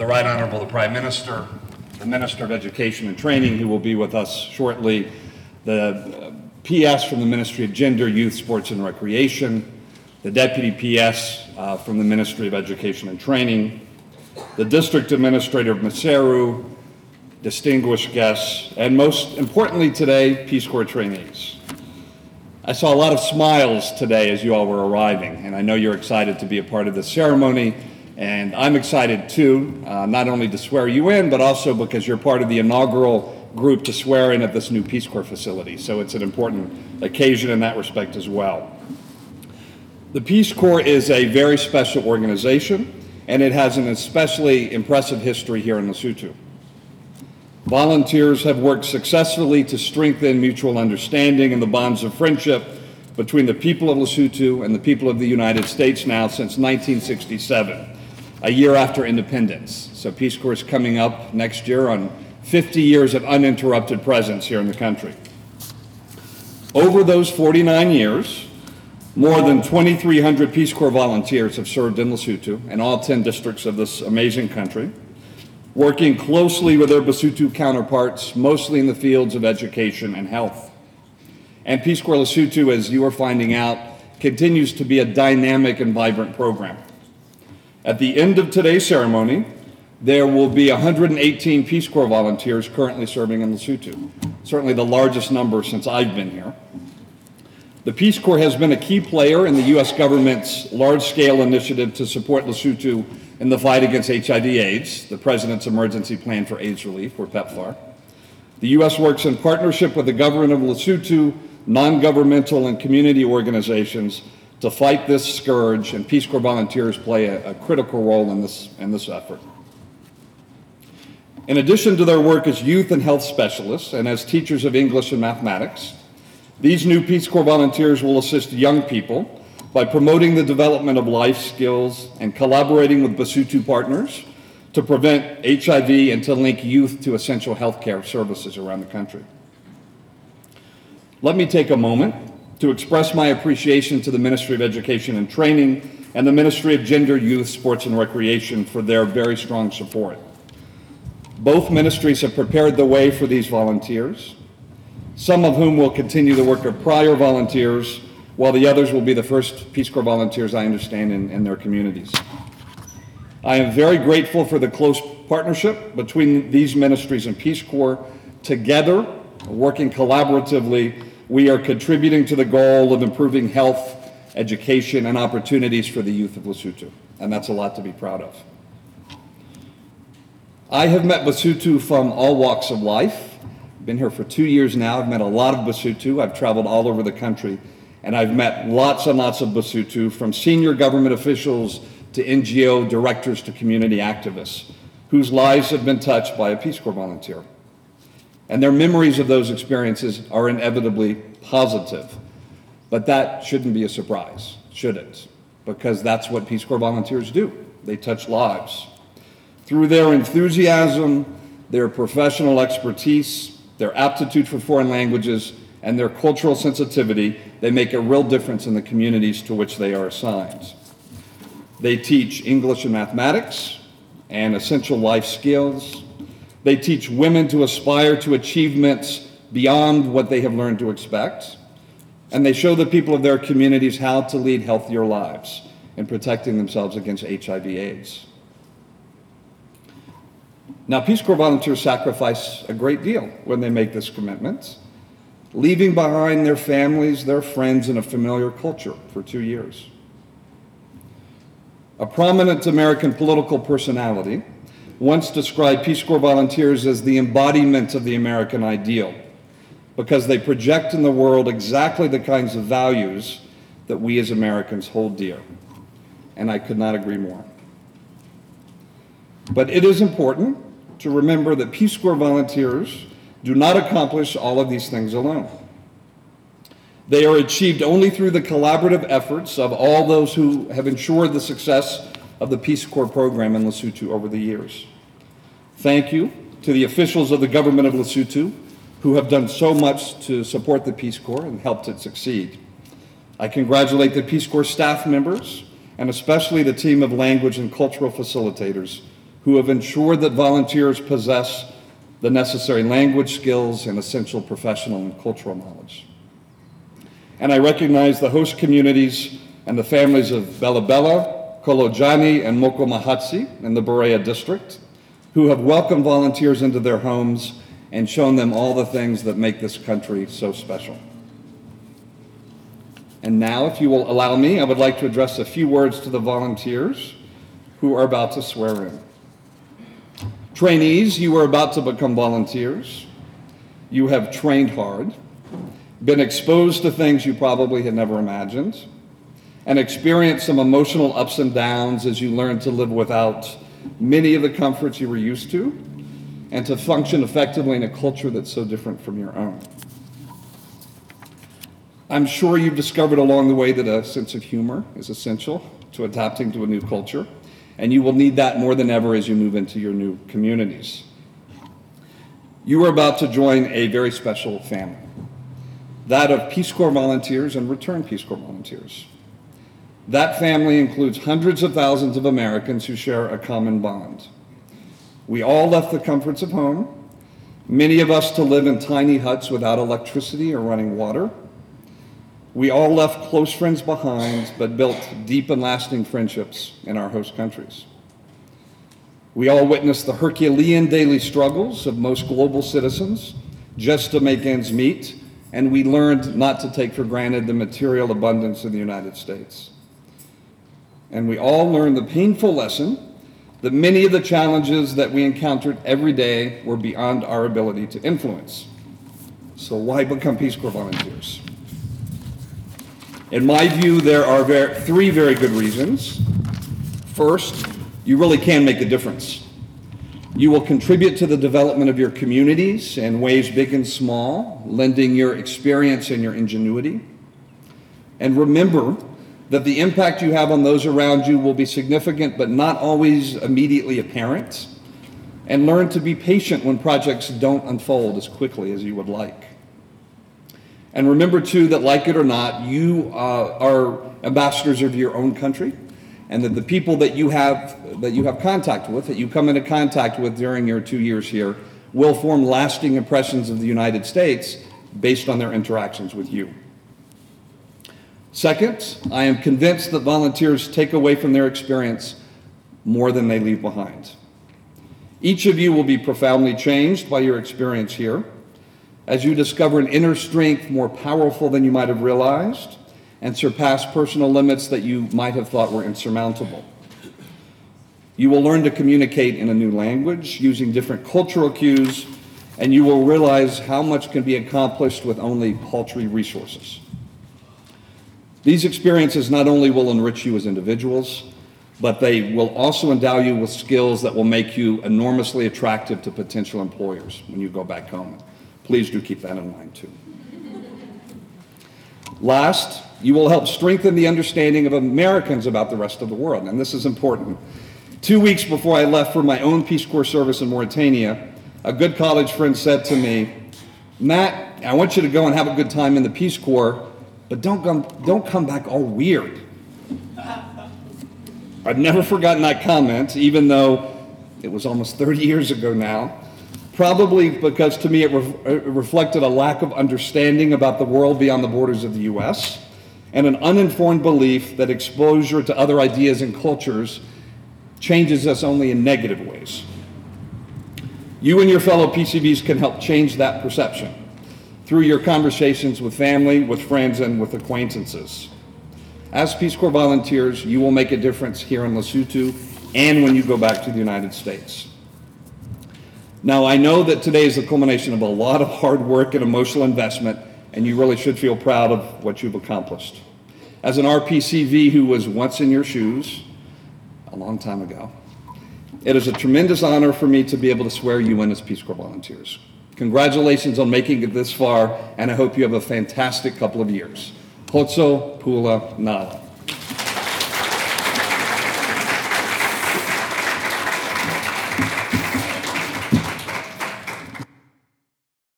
the Right Honorable the Prime Minister, the Minister of Education and Training, who will be with us shortly, the uh, PS from the Ministry of Gender, Youth, Sports, and Recreation, the Deputy PS uh, from the Ministry of Education and Training, the District Administrator of Maseru, distinguished guests, and most importantly today, Peace Corps trainees. I saw a lot of smiles today as you all were arriving, and I know you're excited to be a part of this ceremony, and I'm excited too, uh, not only to swear you in, but also because you're part of the inaugural group to swear in at this new Peace Corps facility. So it's an important occasion in that respect as well. The Peace Corps is a very special organization, and it has an especially impressive history here in Lesotho. Volunteers have worked successfully to strengthen mutual understanding and the bonds of friendship between the people of Lesotho and the people of the United States now since 1967, a year after independence. So Peace Corps is coming up next year on 50 years of uninterrupted presence here in the country. Over those 49 years, more than 2,300 Peace Corps volunteers have served in Lesotho and all 10 districts of this amazing country working closely with their Basotho counterparts, mostly in the fields of education and health. And Peace Corps Lesotho, as you are finding out, continues to be a dynamic and vibrant program. At the end of today's ceremony, there will be 118 Peace Corps volunteers currently serving in Lesotho, certainly the largest number since I've been here. The Peace Corps has been a key player in the U.S. government's large scale initiative to support Lesotho in the fight against HIV AIDS, the President's Emergency Plan for AIDS Relief, or PEPFAR. The U.S. works in partnership with the government of Lesotho, non governmental, and community organizations to fight this scourge, and Peace Corps volunteers play a, a critical role in this, in this effort. In addition to their work as youth and health specialists and as teachers of English and mathematics, these new Peace Corps volunteers will assist young people by promoting the development of life skills and collaborating with Basotho partners to prevent HIV and to link youth to essential healthcare services around the country. Let me take a moment to express my appreciation to the Ministry of Education and Training and the Ministry of Gender, Youth, Sports, and Recreation for their very strong support. Both ministries have prepared the way for these volunteers, some of whom will continue the work of prior volunteers while the others will be the first Peace Corps volunteers I understand in, in their communities. I am very grateful for the close partnership between these ministries and Peace Corps. Together, working collaboratively, we are contributing to the goal of improving health, education, and opportunities for the youth of Lesotho. And that's a lot to be proud of. I have met Basotho from all walks of life. I've been here for two years now. I've met a lot of Basotho. I've traveled all over the country and I've met lots and lots of Basotho, from senior government officials to NGO directors to community activists, whose lives have been touched by a Peace Corps volunteer. And their memories of those experiences are inevitably positive. But that shouldn't be a surprise, should it? Because that's what Peace Corps volunteers do. They touch lives. Through their enthusiasm, their professional expertise, their aptitude for foreign languages, and their cultural sensitivity, they make a real difference in the communities to which they are assigned. They teach English and mathematics and essential life skills. They teach women to aspire to achievements beyond what they have learned to expect. And they show the people of their communities how to lead healthier lives in protecting themselves against HIV/AIDS. Now, Peace Corps volunteers sacrifice a great deal when they make this commitment leaving behind their families, their friends, and a familiar culture for two years. A prominent American political personality once described Peace Corps volunteers as the embodiment of the American ideal because they project in the world exactly the kinds of values that we as Americans hold dear. And I could not agree more. But it is important to remember that Peace Corps volunteers do not accomplish all of these things alone. They are achieved only through the collaborative efforts of all those who have ensured the success of the Peace Corps program in Lesotho over the years. Thank you to the officials of the government of Lesotho who have done so much to support the Peace Corps and helped it succeed. I congratulate the Peace Corps staff members and especially the team of language and cultural facilitators who have ensured that volunteers possess the necessary language skills and essential professional and cultural knowledge. And I recognize the host communities and the families of Bella Bella, Kolojani, and Mokomahatsi in the Berea district, who have welcomed volunteers into their homes and shown them all the things that make this country so special. And now, if you will allow me, I would like to address a few words to the volunteers who are about to swear in. Trainees, you are about to become volunteers. You have trained hard, been exposed to things you probably had never imagined, and experience some emotional ups and downs as you learn to live without many of the comforts you were used to and to function effectively in a culture that's so different from your own. I'm sure you've discovered along the way that a sense of humor is essential to adapting to a new culture, and you will need that more than ever as you move into your new communities. You are about to join a very special family that of Peace Corps volunteers and return Peace Corps volunteers. That family includes hundreds of thousands of Americans who share a common bond. We all left the comforts of home, many of us to live in tiny huts without electricity or running water. We all left close friends behind, but built deep and lasting friendships in our host countries. We all witnessed the Herculean daily struggles of most global citizens just to make ends meet, and we learned not to take for granted the material abundance in the United States. And we all learned the painful lesson that many of the challenges that we encountered every day were beyond our ability to influence. So, why become Peace Corps volunteers? In my view, there are three very good reasons. First, you really can make a difference. You will contribute to the development of your communities in ways big and small, lending your experience and your ingenuity. And remember that the impact you have on those around you will be significant but not always immediately apparent. And learn to be patient when projects don't unfold as quickly as you would like. And remember, too, that like it or not, you uh, are ambassadors of your own country, and that the people that you have that you have contact with, that you come into contact with during your two years here, will form lasting impressions of the United States based on their interactions with you. Second, I am convinced that volunteers take away from their experience more than they leave behind. Each of you will be profoundly changed by your experience here as you discover an inner strength more powerful than you might have realized and surpass personal limits that you might have thought were insurmountable. You will learn to communicate in a new language using different cultural cues, and you will realize how much can be accomplished with only paltry resources. These experiences not only will enrich you as individuals, but they will also endow you with skills that will make you enormously attractive to potential employers when you go back home. Please do keep that in mind too. Last, you will help strengthen the understanding of Americans about the rest of the world, and this is important. Two weeks before I left for my own Peace Corps service in Mauritania, a good college friend said to me, Matt, I want you to go and have a good time in the Peace Corps, but don't come, don't come back all weird. I've never forgotten that comment, even though it was almost 30 years ago now probably because to me it, re- it, reflected a lack of understanding about the world beyond the borders of the US and an uninformed belief that exposure to other ideas and cultures changes us only in negative ways. You and your fellow PCVs can help change that perception through your conversations with family, with friends, and with acquaintances. As Peace Corps volunteers, you will make a difference here in Lesotho and when you go back to the United States. Now, I know that today is the culmination of a lot of hard work and emotional investment, and you really should feel proud of what you've accomplished. As an RPCV who was once in your shoes, a long time ago, it is a tremendous honor for me to be able to swear you in as Peace Corps volunteers. Congratulations on making it this far, and I hope you have a fantastic couple of years. Kgotso Pula Nala.